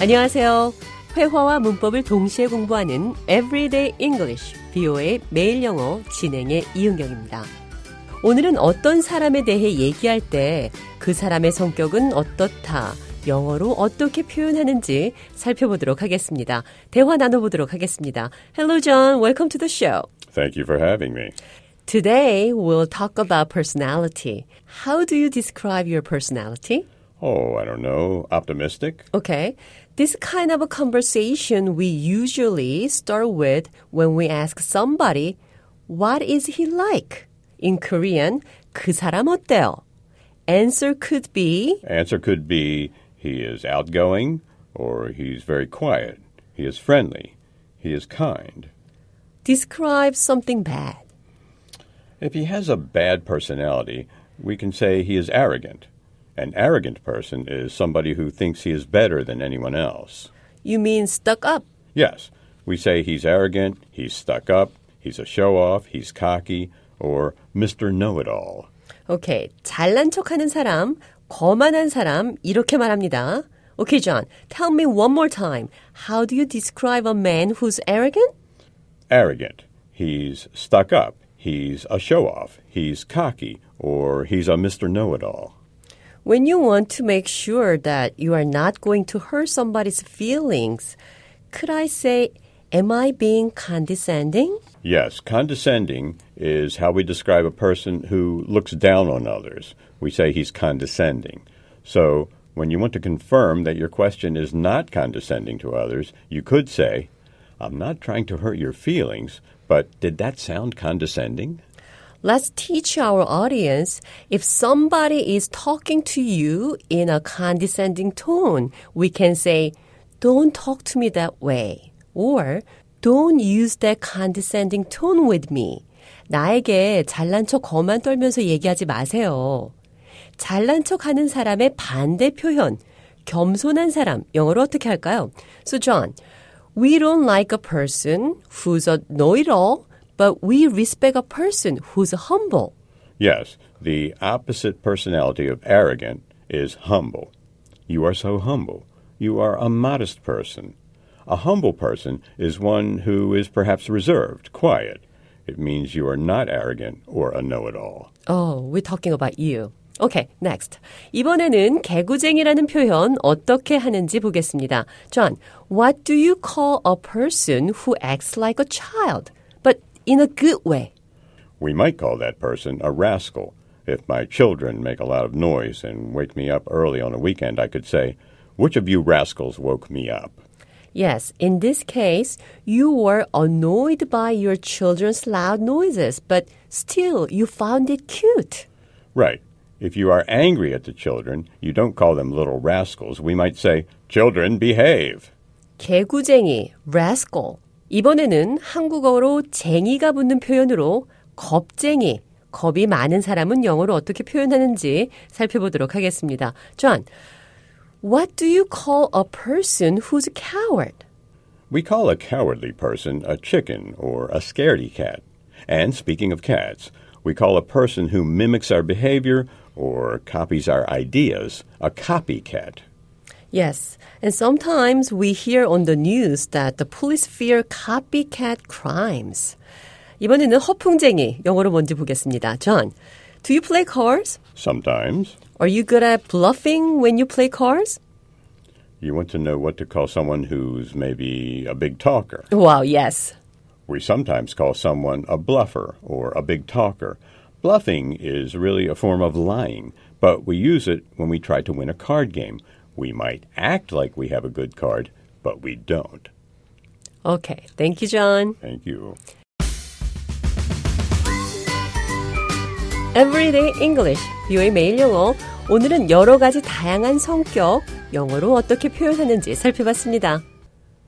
안녕하세요. 회화와 문법을 동시에 공부하는 Everyday English, BO의 매일 영어 진행의 이은경입니다. 오늘은 어떤 사람에 대해 얘기할 때 그 사람의 성격은 어떻다, 영어로 어떻게 표현하는지 살펴보도록 하겠습니다. 대화 나눠보도록 하겠습니다. Hello, John. Welcome to the show. Thank you for having me. Today, we'll talk about personality. How do you describe your personality? Oh, I don't know. Optimistic? Okay. This kind of a conversation we usually start with when we ask somebody, what is he like? In Korean, 그 사람 어때요? Answer could be, Answer could be he is outgoing or he's very quiet. He is friendly. He is kind. describe something bad. If he has a bad personality, we can say he is arrogant. An arrogant person is somebody who thinks he is better than anyone else. You mean stuck up? Yes, we say he's arrogant, he's stuck up, he's a show off, he's cocky, or Mr. Know It All. 오케이. 잘난 척하는 사람, 거만한 사람, 이렇게 말합니다. Okay, John, tell me one more time. How do you describe a man who's arrogant? Arrogant. He's stuck up. He's a show off. He's cocky. Or he's a Mr. Know It All. When you want to make sure that you are not going to hurt somebody's feelings, could I say, am I being condescending? Yes, condescending is how we describe a person who looks down on others. We say he's condescending. So, when you want to confirm that your question is not condescending to others, you could say, I'm not trying to hurt your feelings, but did that sound condescending? Let's teach our audience if somebody is talking to you in a condescending tone, we can say, Don't talk to me that way. Or, Don't use that condescending tone with me. 나에게 잘난 척 거만 떨면서 얘기하지 마세요. 잘난 척 하는 사람의 반대 표현, 겸손한 사람, 영어로 어떻게 할까요? So, John, we don't like a person who's a know-it-all, but we respect a person who's humble. Yes, the opposite personality of arrogant is humble. You are so humble. You are a modest person. A humble person is one who is perhaps reserved, quiet. It means you are not arrogant or a know it all. Oh, we're talking about you. Okay, next. 이번에는 개구쟁이라는 표현 어떻게 하는지 보겠습니다. John, what do you call a person who acts like a child, but in a good way? We might call that person a rascal. If my children make a lot of noise and wake me up early on a weekend, I could say, Which of you rascals woke me up? Yes, in this case, you were annoyed by your children's loud noises, but still you found it cute. Right. If you are angry at the children, you don't call them little rascals. We might say, Children, behave. 개구쟁이, rascal. 이번에는 한국어로 쟁이가 붙는 표현으로 겁쟁이, 겁이 많은 사람은 영어로 어떻게 표현하는지 살펴보도록 하겠습니다. John, what do you call a person who's a coward? We call a cowardly person a chicken or a scaredy cat. And speaking of cats, we call a person who mimics our behavior or copies our ideas a copycat. Yes, and sometimes we hear on the news that the police fear copycat crimes. 이번에는 허풍쟁이, 영어로 뭔지 보겠습니다. John, do you play cards? Sometimes Are you good at bluffing when you play cards? you want to know what to call someone who's maybe a big talker. Wow, yes. We sometimes call someone a bluffer or a big talker. Bluffing is really a form of lying, but we use it when we try to win a card game. We might act like we have a good card, but we don't. Okay, thank you, John. Thank you. Everyday English, 뷰의 매일 영어. 오늘은 여러 가지 다양한 성격, 영어로 어떻게 표현하는지 살펴봤습니다.